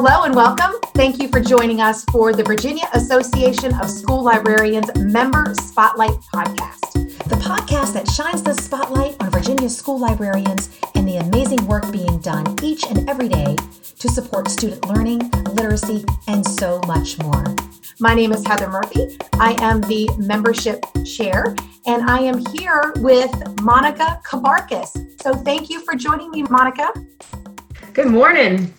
Hello and welcome. Thank you for joining us for the Virginia Association of School Librarians Member Spotlight Podcast. The podcast that shines the spotlight on Virginia school librarians and the amazing work being done each and every day to support student learning, literacy, and so much more. My name is Heather Murphy. I am the membership chair, and I am here with Monica Cabarcas. So thank you for joining me, Monica. Good morning.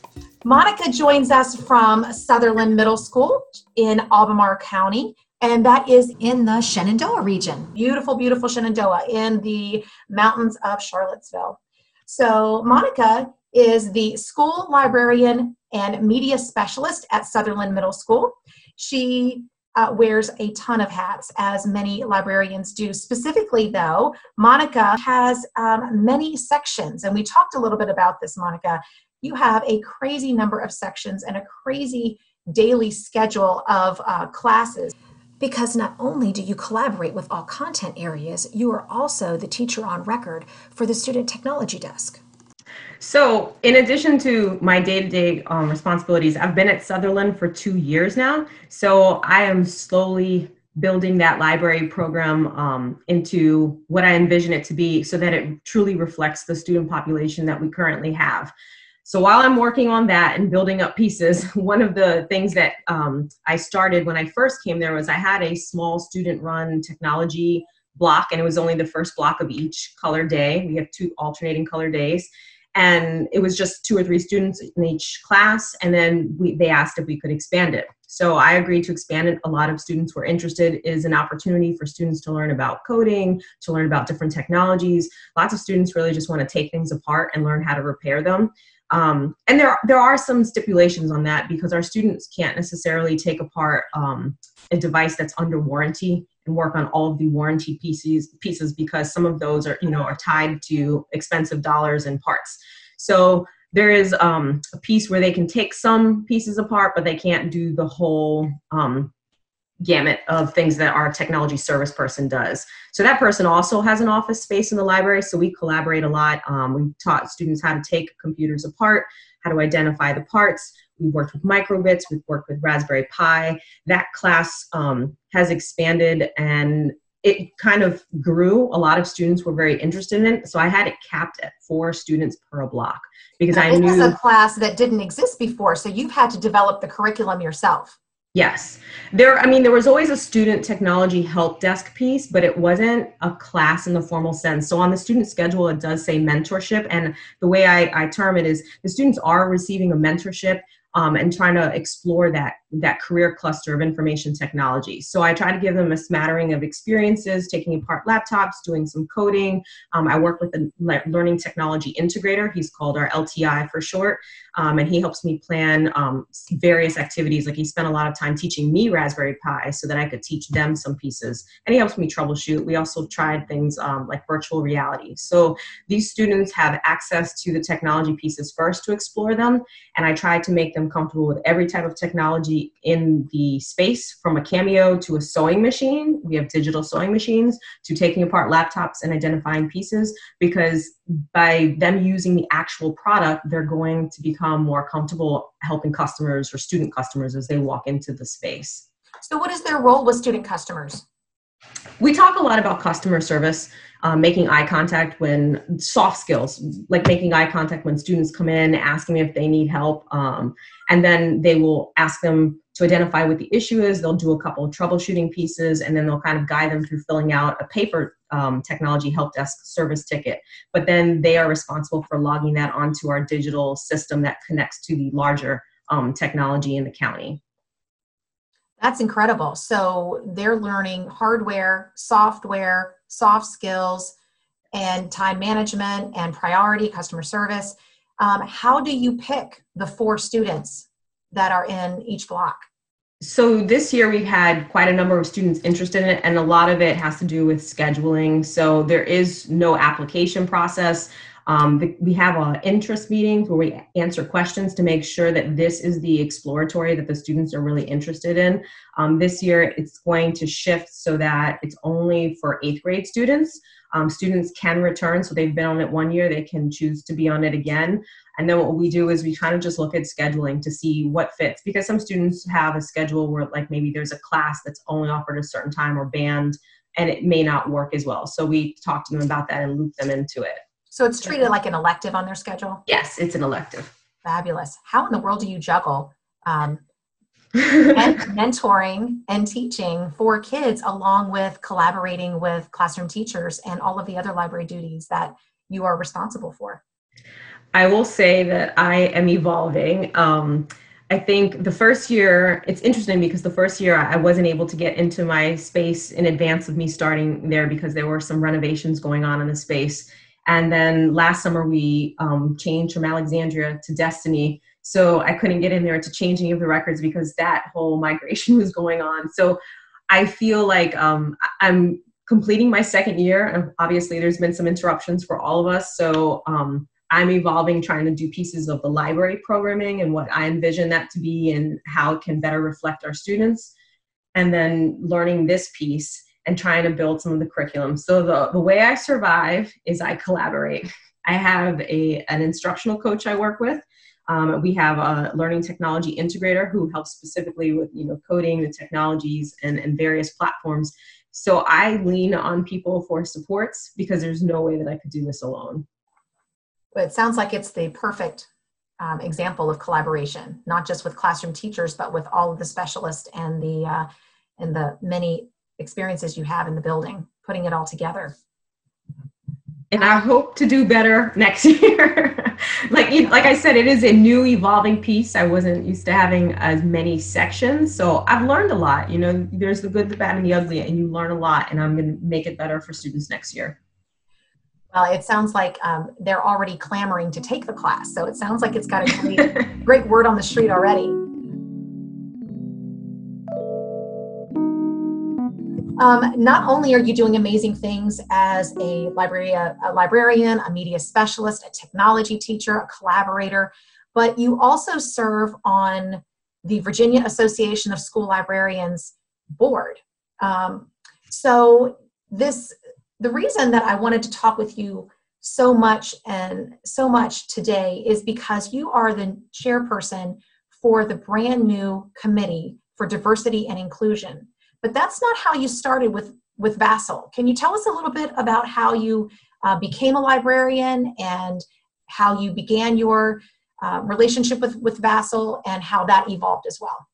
Monica joins us from Sutherland Middle School in Albemarle County, and that is in the Shenandoah region. Beautiful, beautiful Shenandoah in the mountains of Charlottesville. So, Monica is the school librarian and media specialist at Sutherland Middle School. She uh, wears a ton of hats, as many librarians do. Specifically, though, Monica has um, many sections, and we talked a little bit about this, Monica. You have a crazy number of sections and a crazy daily schedule of uh, classes. Because not only do you collaborate with all content areas, you are also the teacher on record for the Student Technology Desk. So, in addition to my day to day responsibilities, I've been at Sutherland for two years now. So, I am slowly building that library program um, into what I envision it to be so that it truly reflects the student population that we currently have. So while I'm working on that and building up pieces, one of the things that um, I started when I first came there was I had a small student run technology block, and it was only the first block of each color day. We have two alternating color days. And it was just two or three students in each class, and then we, they asked if we could expand it. So I agreed to expand it. A lot of students were interested. is an opportunity for students to learn about coding, to learn about different technologies. Lots of students really just want to take things apart and learn how to repair them. Um, and there, there are some stipulations on that because our students can't necessarily take apart um, a device that's under warranty and work on all of the warranty pieces, pieces because some of those are, you know, are tied to expensive dollars and parts. So there is um, a piece where they can take some pieces apart, but they can't do the whole um, gamut of things that our technology service person does. So that person also has an office space in the library. So we collaborate a lot. Um, we taught students how to take computers apart, how to identify the parts. We've worked with microbits. We've worked with Raspberry Pi. That class um, has expanded and it kind of grew. A lot of students were very interested in it. So I had it capped at four students per block because now, I knew. This is a class that didn't exist before. So you've had to develop the curriculum yourself. Yes. There I mean there was always a student technology help desk piece, but it wasn't a class in the formal sense. So on the student schedule it does say mentorship and the way I, I term it is the students are receiving a mentorship um, and trying to explore that that career cluster of information technology. So I try to give them a smattering of experiences, taking apart laptops, doing some coding. Um, I work with a learning technology integrator. He's called our LTI for short, um, and he helps me plan um, various activities. Like he spent a lot of time teaching me Raspberry Pi so that I could teach them some pieces, and he helps me troubleshoot. We also tried things um, like virtual reality. So these students have access to the technology pieces first to explore them, and I try to make them comfortable with every type of technology in the space from a cameo to a sewing machine. We have digital sewing machines to taking apart laptops and identifying pieces because by them using the actual product, they're going to become more comfortable helping customers or student customers as they walk into the space. So, what is their role with student customers? We talk a lot about customer service, um, making eye contact when soft skills, like making eye contact when students come in, asking if they need help. Um, and then they will ask them to identify what the issue is. They'll do a couple of troubleshooting pieces, and then they'll kind of guide them through filling out a paper um, technology help desk service ticket. But then they are responsible for logging that onto our digital system that connects to the larger um, technology in the county. That's incredible. So they're learning hardware, software, soft skills, and time management and priority, customer service. Um, how do you pick the four students that are in each block? So this year we've had quite a number of students interested in it, and a lot of it has to do with scheduling. So there is no application process. Um, we have uh, interest meetings where we answer questions to make sure that this is the exploratory that the students are really interested in. Um, this year, it's going to shift so that it's only for eighth grade students. Um, students can return, so they've been on it one year, they can choose to be on it again. And then what we do is we kind of just look at scheduling to see what fits because some students have a schedule where, like, maybe there's a class that's only offered a certain time or band, and it may not work as well. So we talk to them about that and loop them into it. So it's treated like an elective on their schedule? Yes, it's an elective. Fabulous. How in the world do you juggle um, mentoring and teaching for kids along with collaborating with classroom teachers and all of the other library duties that you are responsible for? I will say that I am evolving. Um, I think the first year, it's interesting because the first year I wasn't able to get into my space in advance of me starting there because there were some renovations going on in the space. And then last summer we um, changed from Alexandria to Destiny. So I couldn't get in there to change any of the records because that whole migration was going on. So I feel like um, I'm completing my second year. Obviously, there's been some interruptions for all of us. So um, I'm evolving, trying to do pieces of the library programming and what I envision that to be and how it can better reflect our students. And then learning this piece and trying to build some of the curriculum. So the, the way I survive is I collaborate. I have a, an instructional coach I work with. Um, we have a learning technology integrator who helps specifically with you know coding, the technologies, and, and various platforms. So I lean on people for supports because there's no way that I could do this alone. It sounds like it's the perfect um, example of collaboration, not just with classroom teachers, but with all of the specialists and the uh, and the many experiences you have in the building, putting it all together. And I hope to do better next year. like like I said, it is a new evolving piece. I wasn't used to having as many sections, so I've learned a lot. You know, there's the good, the bad, and the ugly, and you learn a lot. And I'm going to make it better for students next year. Well, it sounds like um, they're already clamoring to take the class. So it sounds like it's got a great, great word on the street already. Um, not only are you doing amazing things as a, library, a, a librarian, a media specialist, a technology teacher, a collaborator, but you also serve on the Virginia Association of School Librarians board. Um, so this the reason that I wanted to talk with you so much and so much today is because you are the chairperson for the brand new committee for diversity and inclusion. But that's not how you started with with VAASL. Can you tell us a little bit about how you uh, became a librarian and how you began your uh, relationship with with VAASL and how that evolved as well?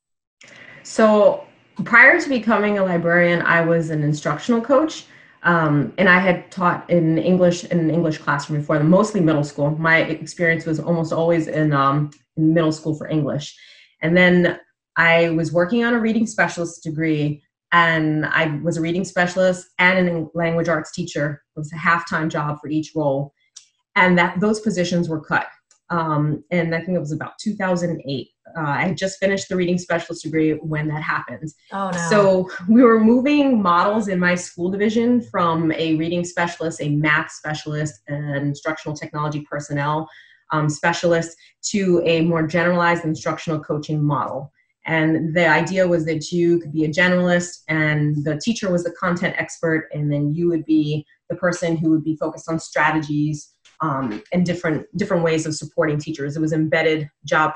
So prior to becoming a librarian, I was an instructional coach. Um, and I had taught in English in an English classroom before, mostly middle school. My experience was almost always in, um, in middle school for English. And then I was working on a reading specialist degree, and I was a reading specialist and a language arts teacher. It was a half-time job for each role, and that those positions were cut. Um, and I think it was about 2008 uh, I had just finished the reading specialist degree when that happened. Oh, no. So we were moving models in my school division from a reading specialist, a math specialist, an instructional technology personnel um, specialist to a more generalized instructional coaching model. And the idea was that you could be a generalist and the teacher was the content expert, and then you would be the person who would be focused on strategies um, and different different ways of supporting teachers. It was embedded job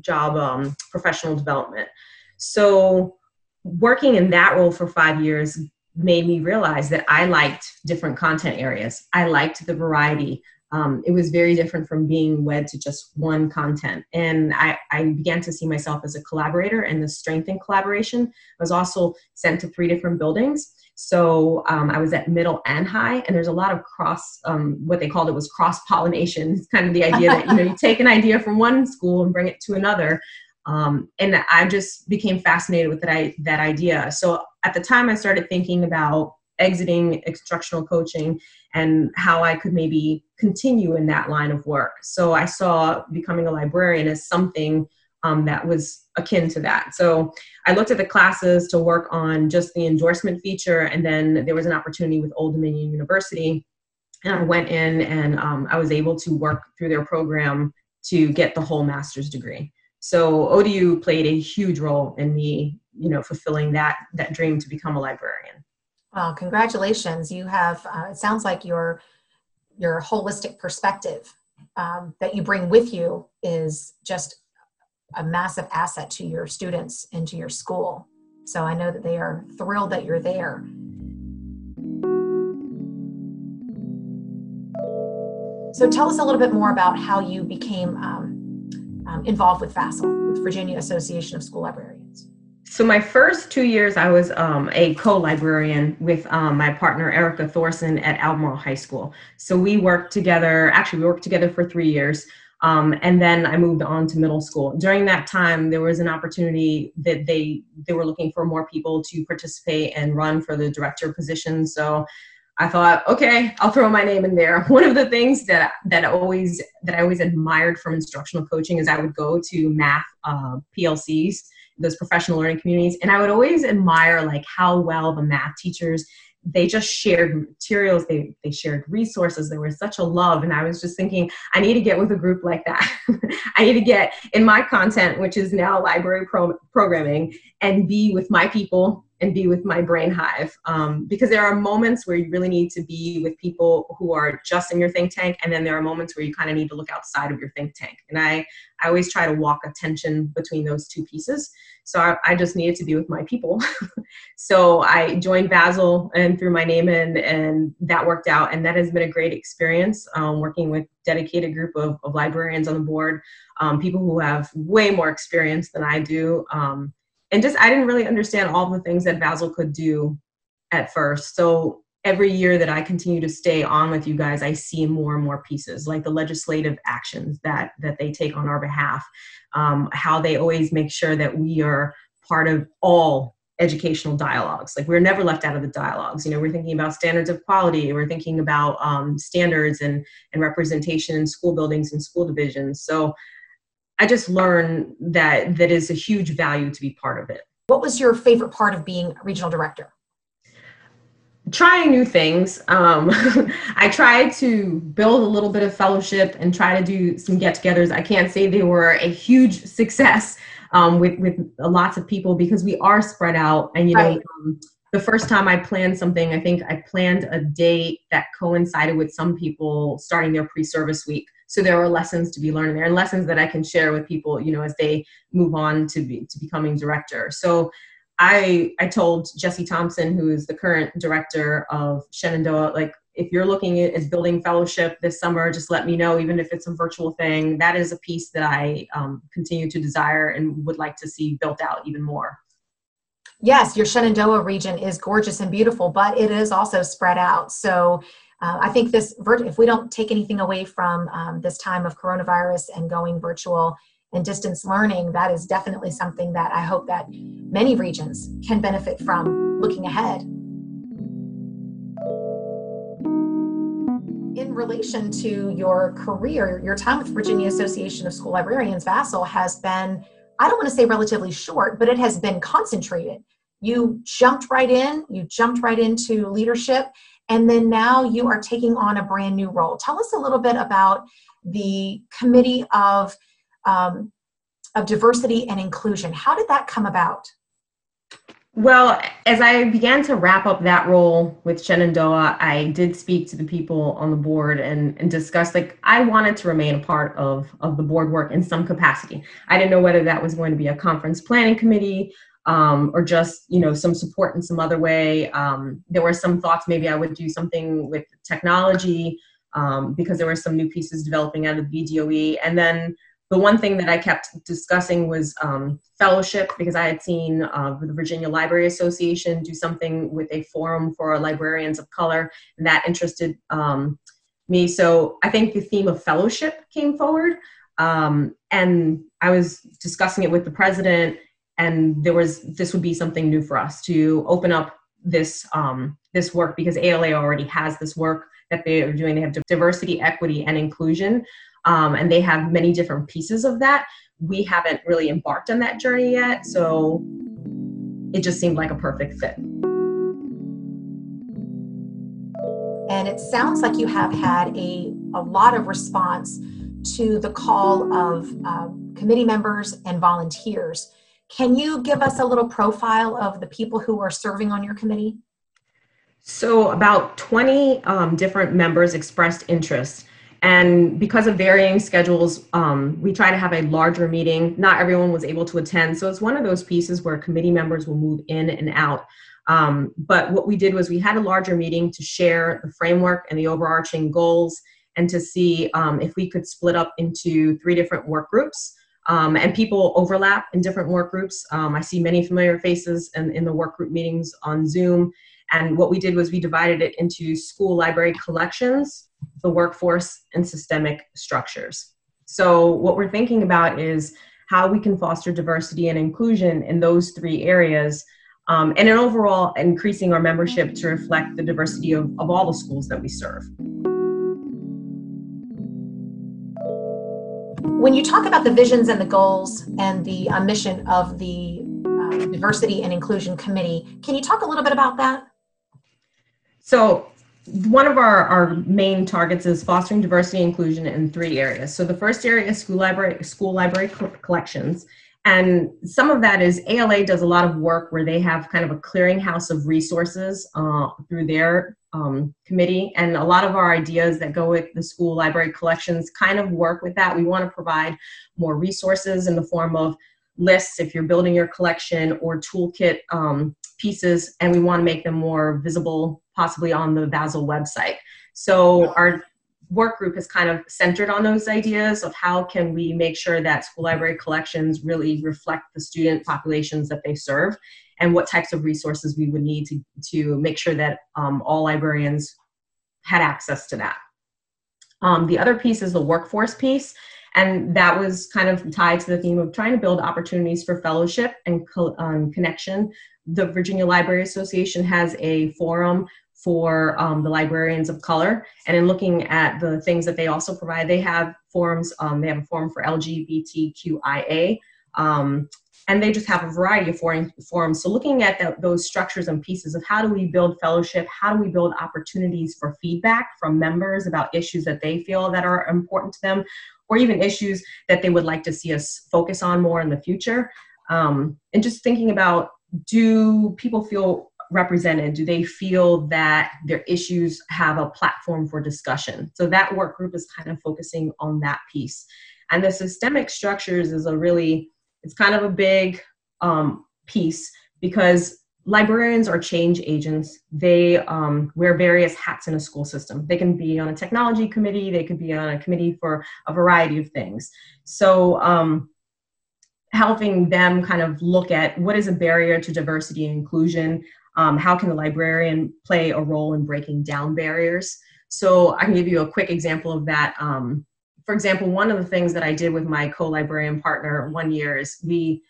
job um, professional development. So working in that role for five years made me realize that I liked different content areas. I liked the variety. Um, it was very different from being wed to just one content. And I, I, began to see myself as a collaborator and the strength in collaboration. I was also sent to three different buildings. So um, I was at middle and high, and there's a lot of cross. Um, what they called it was cross pollination. It's kind of the idea that you know you take an idea from one school and bring it to another. Um, and I just became fascinated with that that idea. So at the time, I started thinking about exiting instructional coaching and how I could maybe continue in that line of work. So I saw becoming a librarian as something um, that was akin to that. So I looked at the classes to work on just the endorsement feature, and then there was an opportunity with Old Dominion University. And I went in and um, I was able to work through their program to get the whole master's degree. So ODU played a huge role in me, you know, fulfilling that that dream to become a librarian. Well, congratulations. You have, uh, it sounds like your, your holistic perspective um, that you bring with you is just a massive asset to your students and to your school. So I know that they are thrilled that you're there. So tell us a little bit more about how you became um, um, involved with VAASL, with Virginia Association of School Librarians. So my first two years, I was um, a co-librarian with um, my partner Erica Thorson at Albemarle High School. So we worked together. Actually, we worked together for three years, um, and then I moved on to middle school. During that time, there was an opportunity that they they were looking for more people to participate and run for the director position. So I thought, okay, I'll throw my name in there. One of the things that that always that I always admired from instructional coaching is I would go to math uh, PLCs, those professional learning communities, and I would always admire like how well the math teachers they just shared materials they they shared resources there was such a love. And i was just thinking i need to get with a group like that. I need to get in my content which is now library pro- programming and be with my people and be with my brain hive. Um, because there are moments where you really need to be with people who are just in your think tank and then there are moments where you kind of need to look outside of your think tank. And i i always try to walk a tension between those two pieces. So i, I just needed to be with my people. So i joined VAASL and threw my name in and that worked out and that has been a great experience um, working with dedicated group of, of librarians on the board um, people who have way more experience than i do um, and just I didn't really understand all the things that VAASL could do at first. So every year that I continue to stay on with you guys, I see more and more pieces, like the legislative actions that that they take on our behalf, um, how they always make sure that we are part of all educational dialogues. Like we're never left out of the dialogues. You know, we're thinking about standards of quality. We're thinking about um, standards and and representation in school buildings and school divisions. So I just learned that that is a huge value to be part of it. What was your favorite part of being regional director? Trying new things. Um, I tried to build a little bit of fellowship and try to do some get-togethers. I can't say they were a huge success um, with with lots of people because we are spread out, and you know. Um, the first time I planned something, I think I planned a date that coincided with some people starting their pre-service week so there are lessons to be learned there and lessons that i can share with people you know as they move on to be to becoming director. So i i told jesse thompson who is the current director of shenandoah like if you're looking at building fellowship this summer just let me know even if it's a virtual thing. That is a piece that i um, continue to desire and would like to see built out even more. Yes your shenandoah region is gorgeous and beautiful but it is also spread out. So uh, I think this, if we don't take anything away from um, this time of coronavirus and going virtual and distance learning, that is definitely something that I hope that many regions can benefit from looking ahead. In relation to your career, your time with Virginia Association of School Librarians, VAASL, has been, I don't want to say relatively short, but it has been concentrated. You jumped right in, you jumped right into leadership, and then now you are taking on a brand new role. Tell us a little bit about the Committee of, um, of Diversity and Inclusion. How did that come about? Well, as I began to wrap up that role with Shenandoah, I did speak to the people on the board and, and discuss like I wanted to remain a part of, of the board work in some capacity. I didn't know whether that was going to be a conference planning committee um, or just you know some support in some other way. Um, there were some thoughts maybe I would do something with technology um, because there were some new pieces developing out of the VDOE, and then the one thing that I kept discussing was um, fellowship because I had seen uh, the Virginia Library Association do something with a forum for librarians of color, and that interested um, me. So I think the theme of fellowship came forward. Um, and I was discussing it with the president, and there was this would be something new for us to open up this um, this work because ALA already has this work that they are doing. They have diversity, equity, and inclusion, um, and they have many different pieces of that. We haven't really embarked on that journey yet, so it just seemed like a perfect fit. And it sounds like you have had a, a lot of response to the call of uh, committee members and volunteers can you give us a little profile of the people who are serving on your committee? So, about 20 um, different members expressed interest. And because of varying schedules, um, we try to have a larger meeting. Not everyone was able to attend. So, it's one of those pieces where committee members will move in and out. Um, but what we did was we had a larger meeting to share the framework and the overarching goals and to see um, if we could split up into three different work groups. Um, and people overlap in different work groups. Um, I see many familiar faces in, in the work group meetings on Zoom. And what we did was we divided it into school library collections, the workforce, and systemic structures. So, what we're thinking about is how we can foster diversity and inclusion in those three areas, um, and in overall increasing our membership to reflect the diversity of, of all the schools that we serve. When you talk about the visions and the goals and the uh, mission of the uh, Diversity and Inclusion Committee, can you talk a little bit about that? So, one of our, our main targets is fostering diversity and inclusion in three areas. So, the first area is school library, school library collections. And some of that is ALA does a lot of work where they have kind of a clearinghouse of resources uh, through their um, committee. And a lot of our ideas that go with the school library collections kind of work with that. We want to provide more resources in the form of lists if you're building your collection or toolkit um, pieces, and we want to make them more visible, possibly on the VAASL website. So our work group is kind of centered on those ideas of how can we make sure that school library collections really reflect the student populations that they serve and what types of resources we would need to, to make sure that um, all librarians had access to that. Um, the other piece is the workforce piece, and that was kind of tied to the theme of trying to build opportunities for fellowship and co- um, connection. The Virginia Library Association has a forum for um, the librarians of color. And in looking at the things that they also provide, they have forums. Um, they have a forum for LGBTQIA, um, and they just have a variety of forum, forums. So looking at the, those structures and pieces of how do we build fellowship, how do we build opportunities for feedback from members about issues that they feel that are important to them, or even issues that they would like to see us focus on more in the future. Um, and just thinking about do people feel represented? Do they feel that their issues have a platform for discussion? So that work group is kind of focusing on that piece. And the systemic structures is a really, it's kind of a big um, piece because librarians are change agents. They um, wear various hats in a school system. They can be on a technology committee, they could be on a committee for a variety of things. So um, helping them kind of look at what is a barrier to diversity and inclusion um, how can the librarian play a role in breaking down barriers? So I can give you a quick example of that. Um, for example, one of the things that I did with my co-librarian partner one year is we,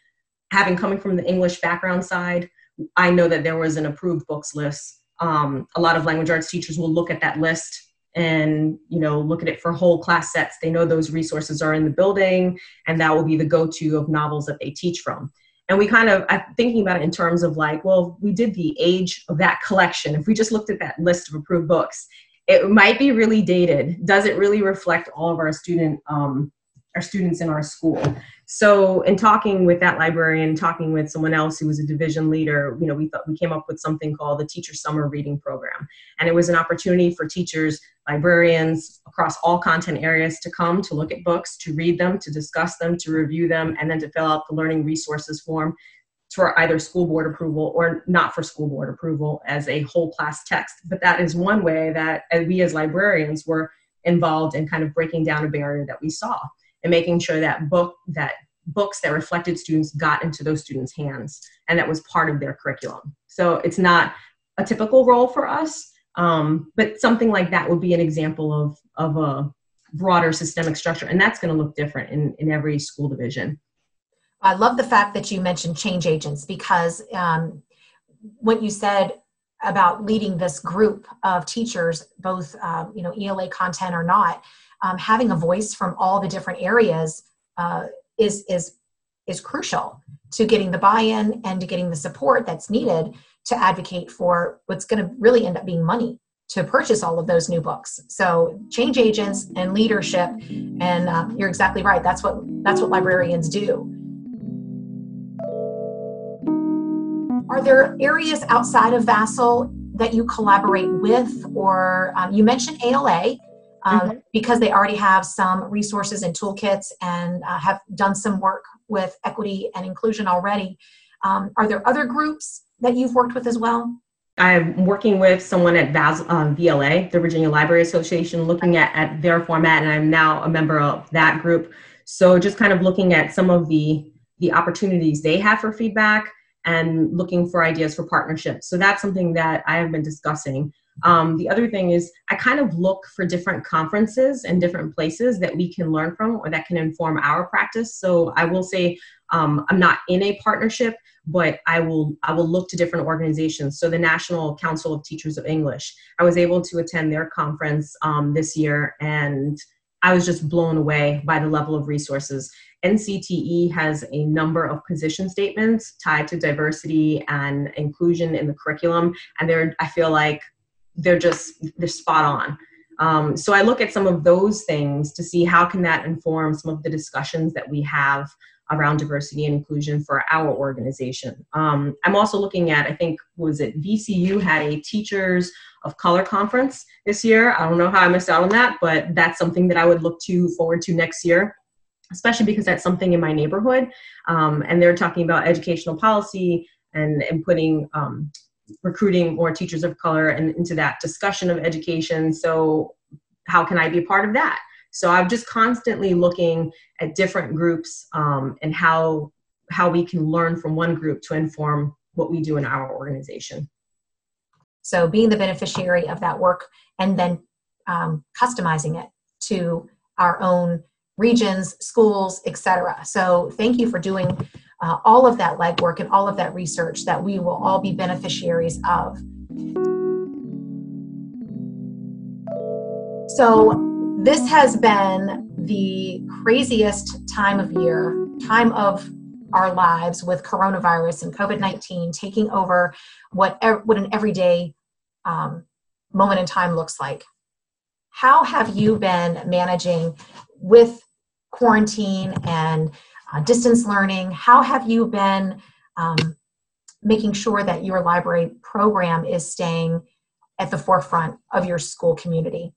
having coming from the English background side, I know that there was an approved books list. Um, a lot of language arts teachers will look at that list and you know look at it for whole class sets. They know those resources are in the building, and that will be the go-to of novels that they teach from and we kind of thinking about it in terms of like well we did the age of that collection. If we just looked at that list of approved books it might be really dated. Does it really reflect all of our student um, our students in our school so in talking with that librarian talking with someone else who was a division leader you know we thought we came up with something called the teacher summer reading program. And it was an opportunity for teachers librarians across all content areas to come to look at books to read them to discuss them to review them and then to fill out the learning resources form for either school board approval or not for school board approval as a whole class text. But that is one way that uh, we as librarians were involved in kind of breaking down a barrier that we saw and making sure that book that books that reflected students got into those students' hands and that was part of their curriculum. So it's not a typical role for us, um, but something like that would be an example of, of a broader systemic structure, and that's going to look different in, in every school division. I love the fact that you mentioned change agents because um, what you said about leading this group of teachers, both um, you know ELA content or not, um, having a voice from all the different areas uh, is is is crucial to getting the buy-in and to getting the support that's needed to advocate for what's going to really end up being money to purchase all of those new books so change agents and leadership and uh, you're exactly right that's what that's what librarians do are there areas outside of VAASL that you collaborate with, or um, you mentioned ALA. Um, mm-hmm. Because they already have some resources and toolkits and uh, have done some work with equity and inclusion already. Um, are there other groups that you've worked with as well? I'm working with someone at VAS, um, VLA, the Virginia Library Association, looking at, at their format, and I'm now a member of that group. So just kind of looking at some of the the opportunities they have for feedback and looking for ideas for partnerships. So that's something that I have been discussing. Um, the other thing is I kind of look for different conferences and different places that we can learn from or that can inform our practice. So I will say um, I'm not in a partnership, but I will I will look to different organizations. So the National Council of Teachers of English, I was able to attend their conference um, this year, and I was just blown away by the level of resources. NCTE has a number of position statements tied to diversity and inclusion in the curriculum, and they're I feel like they're just they're spot on. Um, so I look at some of those things to see how can that inform some of the discussions that we have around diversity and inclusion for our organization. Um, I'm also looking at, I think, was it VCU had a teachers of color conference this year. I don't know how I missed out on that, but that's something that I would look to forward to next year, especially because that's something in my neighborhood. Um, and they're talking about educational policy and, and putting um, recruiting more teachers of color and into that discussion of education. So how can I be part of that? So I'm just constantly looking at different groups um, and how how we can learn from one group to inform what we do in our organization. So being the beneficiary of that work and then um, customizing it to our own regions, schools, etc. So thank you for doing uh, all of that legwork and all of that research that we will all be beneficiaries of. So this has been the craziest time of year, time of our lives with coronavirus and COVID 19 taking over what, what an everyday um, moment in time looks like. How have you been managing with quarantine and uh, distance learning? How have you been um, making sure that your library program is staying at the forefront of your school community?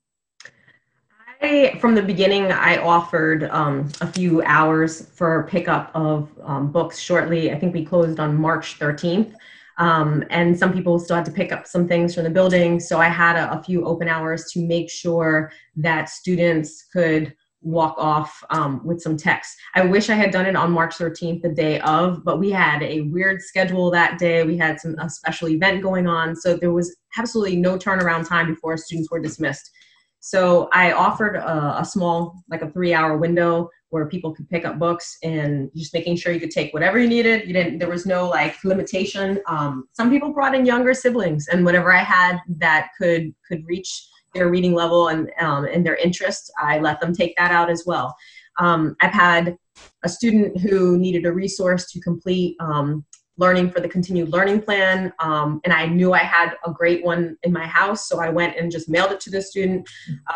I, from the beginning, I offered um, a few hours for pickup of um, books shortly. I think we closed on March 13th. Um, and some people still had to pick up some things from the building. So I had a, a few open hours to make sure that students could walk off um, with some text. I wish I had done it on March 13th, the day of, but we had a weird schedule that day. We had some a special event going on, so there was absolutely no turnaround time before students were dismissed. So I offered a, a small, like a three hour window where people could pick up books and just making sure you could take whatever you needed. You didn't, there was no like limitation. Um, some people brought in younger siblings and whatever I had that could, could reach their reading level and, um, and their interest, I let them take that out as well. Um, I've had a student who needed a resource to complete um, learning for the continued learning plan. Um, and I knew I had a great one in my house, so I went and just mailed it to the student.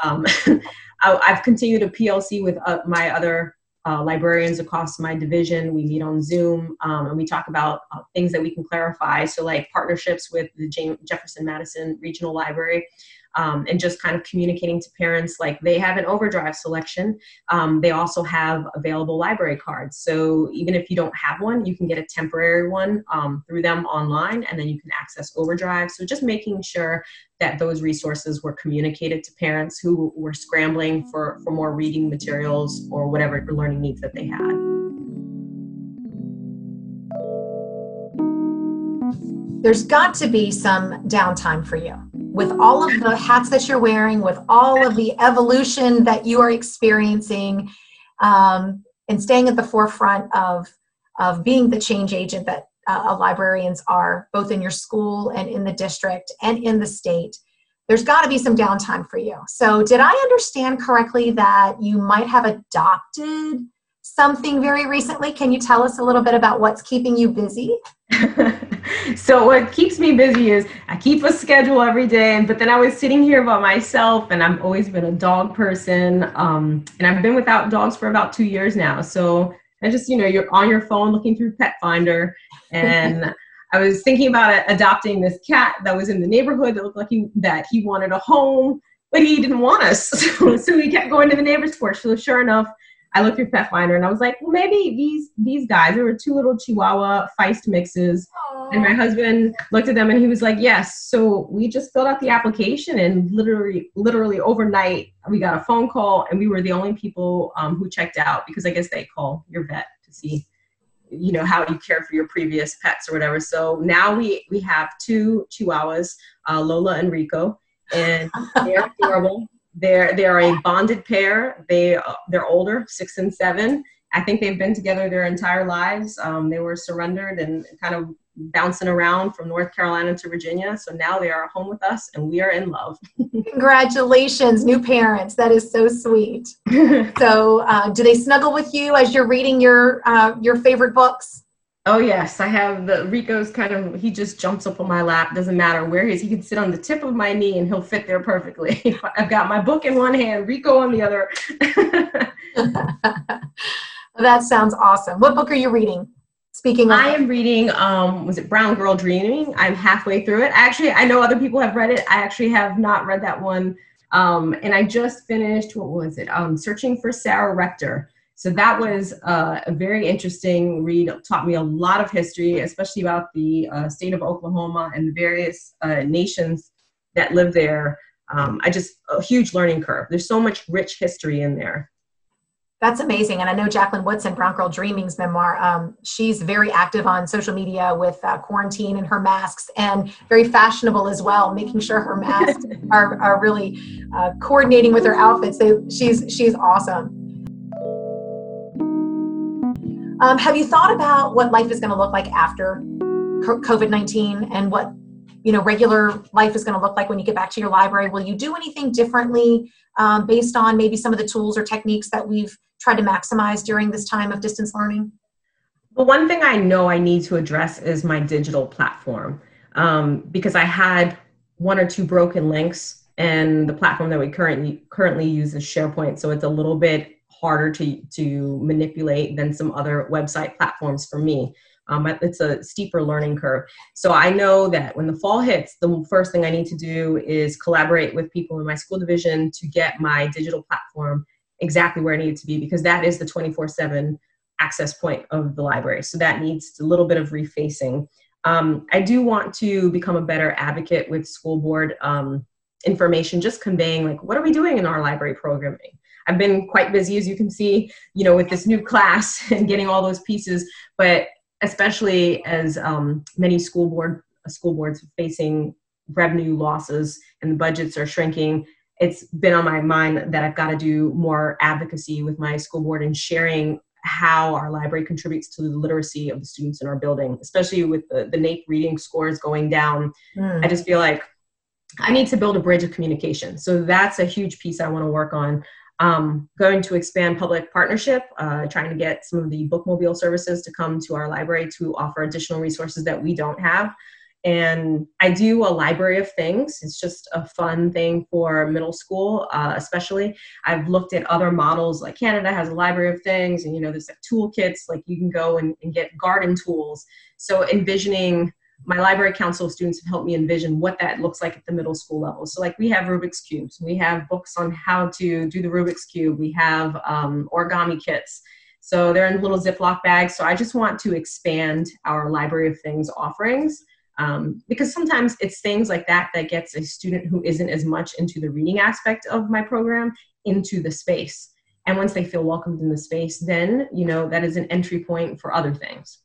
Um, I, have continued a PLC with uh, my other uh, librarians across my division. We meet on Zoom um, and we talk about uh, things that we can clarify. So, like partnerships with the James Jefferson Madison Regional Library um, and just kind of communicating to parents like they have an overdrive selection. Um, they also have available library cards. So even if you don't have one, you can get a temporary one um, through them online and then you can access overdrive. So just making sure that those resources were communicated to parents who were scrambling for, for more reading materials or whatever learning needs that they had. There's got to be some downtime for you with all of the hats that you're wearing, with all of the evolution that you are experiencing, um, and staying at the forefront of of being the change agent that uh, librarians are, both in your school and in the district and in the state. There's got to be some downtime for you. So, did I understand correctly that you might have adopted something very recently? Can you tell us a little bit about what's keeping you busy? so what keeps me busy is I keep a schedule every day, but then I was sitting here by myself and I've always been a dog person. Um, and I've been without dogs for about two years now. So I just, you know, you're on your phone looking through Petfinder and I was thinking about adopting this cat that was in the neighborhood that looked like he, that he wanted a home, but he didn't want us. So, so he kept going to the neighbor's porch. So sure enough, I looked through Petfinder and I was like, well, maybe these these guys. There were two little Chihuahua Feist mixes, Aww. and my husband looked at them and he was like, yes. So we just filled out the application and literally, literally overnight, we got a phone call and we were the only people um, who checked out because I guess they call your vet to see you know how you care for your previous pets or whatever so now we we have two chihuahuas uh, lola and rico and they're adorable they're they're a bonded pair. They they're older, six and seven. I think they've been together their entire lives. Um, they were surrendered and kind of bouncing around from North Carolina to Virginia. So now they are home with us and we are in love. Congratulations, new parents. That is so sweet. so, uh, do they snuggle with you as you're reading your uh, your favorite books? Oh yes, I have the Rico's kind of he just jumps up on my lap, doesn't matter where he is. He can sit on the tip of my knee and he'll fit there perfectly. I've got my book in one hand, Rico on the other. that sounds awesome. What book are you reading? Speaking of I am reading um was it Brown Girl Dreaming? I'm halfway through it. Actually, I know other people have read it. I actually have not read that one. Um and I just finished what was it? Um Searching for Sarah Rector so that was uh, a very interesting read. It taught me a lot of history, especially about the uh, state of Oklahoma and the various uh, nations that live there. Um, I just a huge learning curve. There's so much rich history in there. That's amazing. And I know Jacqueline Woodson, Brown Girl Dreaming's memoir, um, she's very active on social media with uh, quarantine and her masks and very fashionable as well, making sure her masks are, are really uh, coordinating with her outfits. They, she's, she's awesome. Um, have you thought about what life is going to look like after COVID 19 and what you know regular life is going to look like when you get back to your library? Will you do anything differently um, based on maybe some of the tools or techniques that we've tried to maximize during this time of distance learning? The one thing I know I need to address is my digital platform um, because I had one or two broken links and the platform that we currently currently use is SharePoint, so it's a little bit harder to, to manipulate than some other website platforms for me. Um, it's a steeper learning curve. So I know that when the fall hits, the first thing I need to do is collaborate with people in my school division to get my digital platform exactly where I need it to be because that is the 24 7 access point of the library. So that needs a little bit of refacing. Um, I do want to become a better advocate with school board um, information, just conveying like, what are we doing in our library programming? I've been quite busy, as you can see, you know, with this new class and getting all those pieces. But especially as um, many school board school boards facing revenue losses and the budgets are shrinking, it's been on my mind that I've got to do more advocacy with my school board and sharing how our library contributes to the literacy of the students in our building, especially with the, the NAEP reading scores going down. Mm. I just feel like I need to build a bridge of communication. So that's a huge piece I want to work on um, going to expand public partnership, uh, trying to get some of the bookmobile services to come to our library to offer additional resources that we don't have. And I do a library of things. It's just a fun thing for middle school, uh, especially. I've looked at other models, like Canada has a library of things, and you know, there's like toolkits, like you can go and, and get garden tools. So envisioning my library council students have helped me envision what that looks like at the middle school level. So like we have Rubik's Cubes, we have books on how to do the Rubik's Cube, we have um, origami kits. So they're in little Ziploc bags. So I just want to expand our library of things offerings um, because sometimes it's things like that that gets a student who isn't as much into the reading aspect of my program into the space. And once they feel welcomed in the space, then, you know, that is an entry point for other things.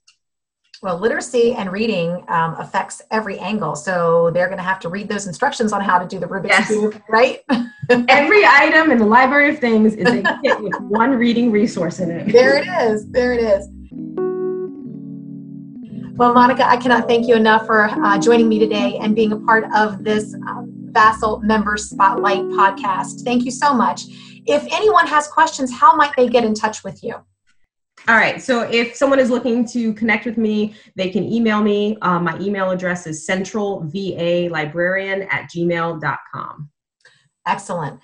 Well, literacy and reading um, affects every angle. So they're going to have to read those instructions on how to do the Rubik's yes. Cube, right? every item in the library of things is a kit with one reading resource in it. There it is. There it is. Well, Monica, I cannot thank you enough for uh, joining me today and being a part of this um, VAASL Member Spotlight podcast. Thank you so much. If anyone has questions, how might they get in touch with you? All right. So if someone is looking to connect with me, they can email me. Um, my email address is centralvalibrarian at gmail.com. Excellent.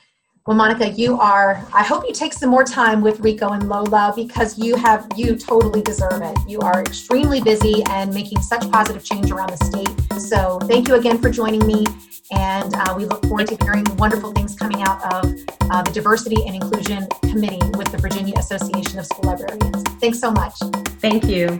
Well, Monica, you are, I hope you take some more time with Rico and Lola because you have, you totally deserve it. You are extremely busy and making such positive change around the state. So thank you again for joining me. And uh, we look forward to hearing wonderful things coming out of uh, the Diversity and Inclusion Committee with the Virginia Association of School Librarians. Thanks so much. Thank you.